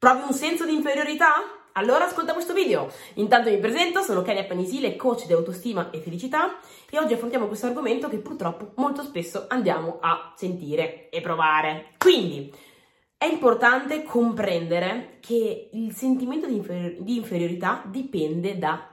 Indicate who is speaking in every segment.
Speaker 1: Provi un senso di inferiorità? Allora ascolta questo video. Intanto mi presento, sono Kenia Panisile, coach di autostima e felicità e oggi affrontiamo questo argomento che purtroppo molto spesso andiamo a sentire e provare. Quindi è importante comprendere che il sentimento di, inferi- di inferiorità dipende da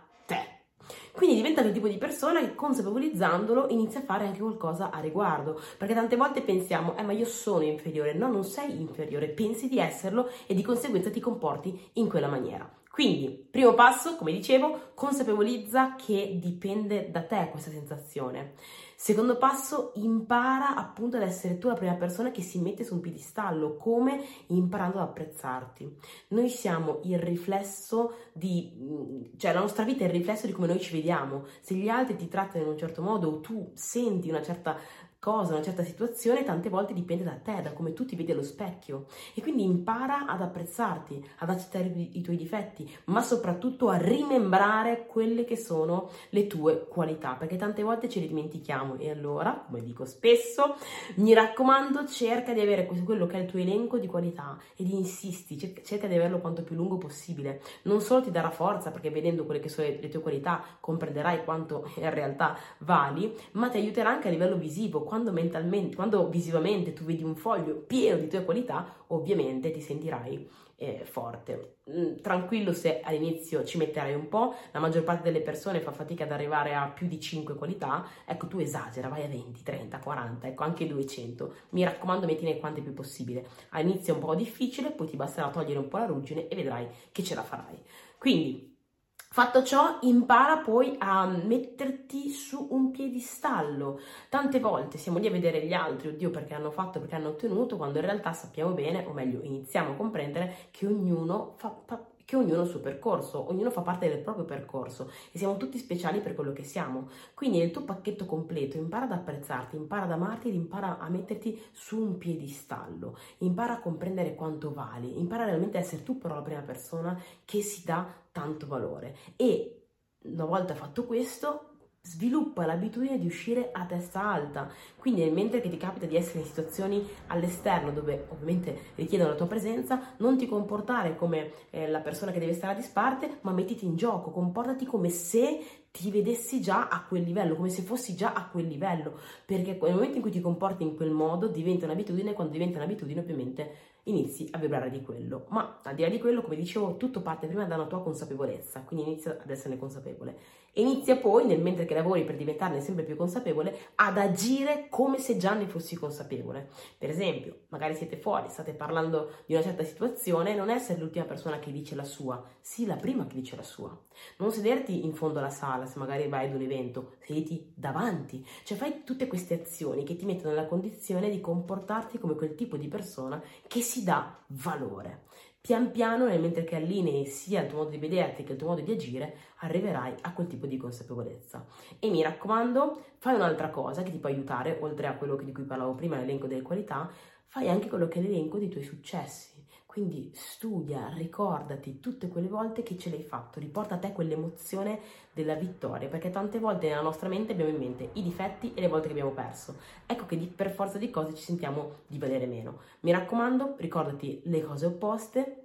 Speaker 1: quindi diventa quel tipo di persona che consapevolizzandolo inizia a fare anche qualcosa a riguardo, perché tante volte pensiamo, eh ma io sono inferiore, no, non sei inferiore, pensi di esserlo e di conseguenza ti comporti in quella maniera. Quindi, primo passo, come dicevo, consapevolizza che dipende da te questa sensazione. Secondo passo, impara appunto ad essere tu la prima persona che si mette su un piedistallo, come imparando ad apprezzarti. Noi siamo il riflesso di, cioè la nostra vita è il riflesso di come noi ci vediamo. Se gli altri ti trattano in un certo modo o tu senti una certa cosa, una certa situazione, tante volte dipende da te, da come tu ti vedi allo specchio. E quindi impara ad apprezzarti, ad accettare i tuoi difetti, ma soprattutto a rimembrare quelle che sono le tue qualità, perché tante volte ce le dimentichiamo. E allora, come dico spesso, mi raccomando, cerca di avere quello che è il tuo elenco di qualità ed insisti, cerca di averlo quanto più lungo possibile. Non solo ti darà forza, perché vedendo quelle che sono le tue qualità comprenderai quanto in realtà vali, ma ti aiuterà anche a livello visivo quando mentalmente, quando visivamente tu vedi un foglio pieno di tue qualità, ovviamente ti sentirai eh, forte. Mm, tranquillo se all'inizio ci metterai un po', la maggior parte delle persone fa fatica ad arrivare a più di 5 qualità, ecco tu esagera, vai a 20, 30, 40, ecco anche 200. Mi raccomando mettine quante più possibile. All'inizio è un po' difficile, poi ti basterà togliere un po' la ruggine e vedrai che ce la farai. Quindi Fatto ciò, impara poi a metterti su un piedistallo. Tante volte siamo lì a vedere gli altri, oddio perché hanno fatto, perché hanno ottenuto, quando in realtà sappiamo bene, o meglio iniziamo a comprendere, che ognuno fa, fa che ognuno ha il suo percorso, ognuno fa parte del proprio percorso e siamo tutti speciali per quello che siamo. Quindi nel tuo pacchetto completo impara ad apprezzarti, impara ad amarti ed impara a metterti su un piedistallo, impara a comprendere quanto vali, impara realmente a essere tu però la prima persona che si dà tanto valore e una volta fatto questo sviluppa l'abitudine di uscire a testa alta. Quindi nel mentre che ti capita di essere in situazioni all'esterno dove ovviamente richiedono la tua presenza, non ti comportare come eh, la persona che deve stare a disparte, ma mettiti in gioco, comportati come se ti vedessi già a quel livello, come se fossi già a quel livello, perché nel momento in cui ti comporti in quel modo diventa un'abitudine, quando diventa un'abitudine ovviamente inizi a vibrare di quello. Ma al di là di quello, come dicevo, tutto parte prima dalla tua consapevolezza, quindi inizia ad esserne consapevole. E inizia poi, nel mentre che lavori per diventarne sempre più consapevole, ad agire come se già ne fossi consapevole. Per esempio, magari siete fuori, state parlando di una certa situazione, non essere l'ultima persona che dice la sua, sii la prima che dice la sua. Non sederti in fondo alla sala se magari vai ad un evento, sediti davanti. Cioè fai tutte queste azioni che ti mettono nella condizione di comportarti come quel tipo di persona che si dà valore. Pian piano, nel mentre che allinei sia il tuo modo di vederti che il tuo modo di agire, arriverai a quel tipo di consapevolezza. E mi raccomando, fai un'altra cosa che ti può aiutare, oltre a quello di cui parlavo prima, l'elenco delle qualità, fai anche quello che è l'elenco dei tuoi successi. Quindi studia, ricordati tutte quelle volte che ce l'hai fatto, riporta a te quell'emozione della vittoria, perché tante volte nella nostra mente abbiamo in mente i difetti e le volte che abbiamo perso. Ecco che di, per forza di cose ci sentiamo di valere meno. Mi raccomando, ricordati le cose opposte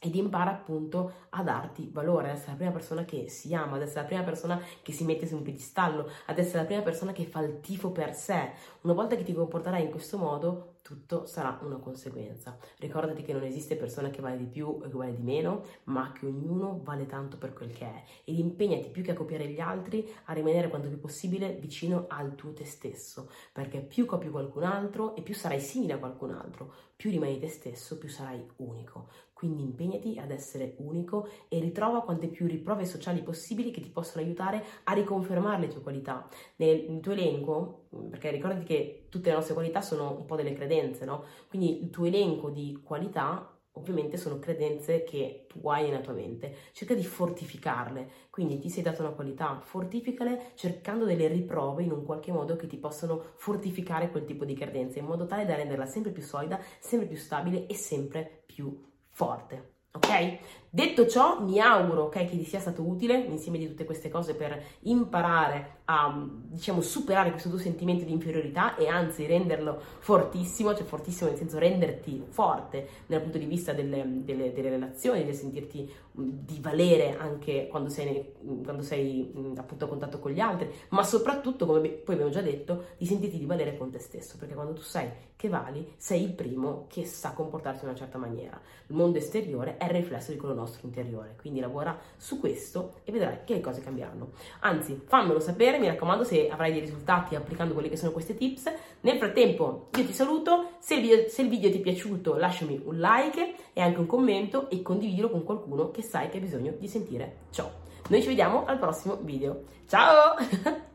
Speaker 1: ed impara appunto a darti valore, ad essere la prima persona che si ama, ad essere la prima persona che si mette su un piedistallo, ad essere la prima persona che fa il tifo per sé. Una volta che ti comporterai in questo modo, tutto sarà una conseguenza. Ricordati che non esiste persona che vale di più e che vale di meno, ma che ognuno vale tanto per quel che è. Ed impegnati più che a copiare gli altri a rimanere quanto più possibile vicino al tuo te stesso, perché più copi qualcun altro e più sarai simile a qualcun altro, più rimani te stesso, più sarai unico. Quindi impegnati ad essere unico e ritrova quante più riprove sociali possibili che ti possono aiutare a riconfermare le tue qualità. Nel, nel tuo elenco, perché ricordati che tutte le nostre qualità sono un po' delle credenze, no? Quindi il tuo elenco di qualità ovviamente sono credenze che tu hai nella tua mente. Cerca di fortificarle. Quindi ti sei dato una qualità, fortificale cercando delle riprove in un qualche modo che ti possono fortificare quel tipo di credenze, in modo tale da renderla sempre più solida, sempre più stabile e sempre più forte. Ok? Detto ciò, mi auguro okay, che vi sia stato utile l'insieme di tutte queste cose per imparare a diciamo, superare questo tuo sentimento di inferiorità e anzi renderlo fortissimo, cioè fortissimo nel senso renderti forte dal punto di vista delle, delle, delle relazioni, del sentirti di valere anche quando sei, quando sei appunto a contatto con gli altri, ma soprattutto, come poi abbiamo già detto, di sentirti di valere con te stesso, perché quando tu sai che vali, sei il primo che sa comportarsi in una certa maniera. Il mondo esteriore è il riflesso di quello nostro interiore, quindi lavora su questo e vedrai che le cose cambieranno. Anzi, fammelo sapere, mi raccomando, se avrai dei risultati applicando quelli che sono questi tips. Nel frattempo, io ti saluto, se il video, se il video ti è piaciuto lasciami un like e anche un commento e condividilo con qualcuno che sai che ha bisogno di sentire ciò. Noi ci vediamo al prossimo video. Ciao!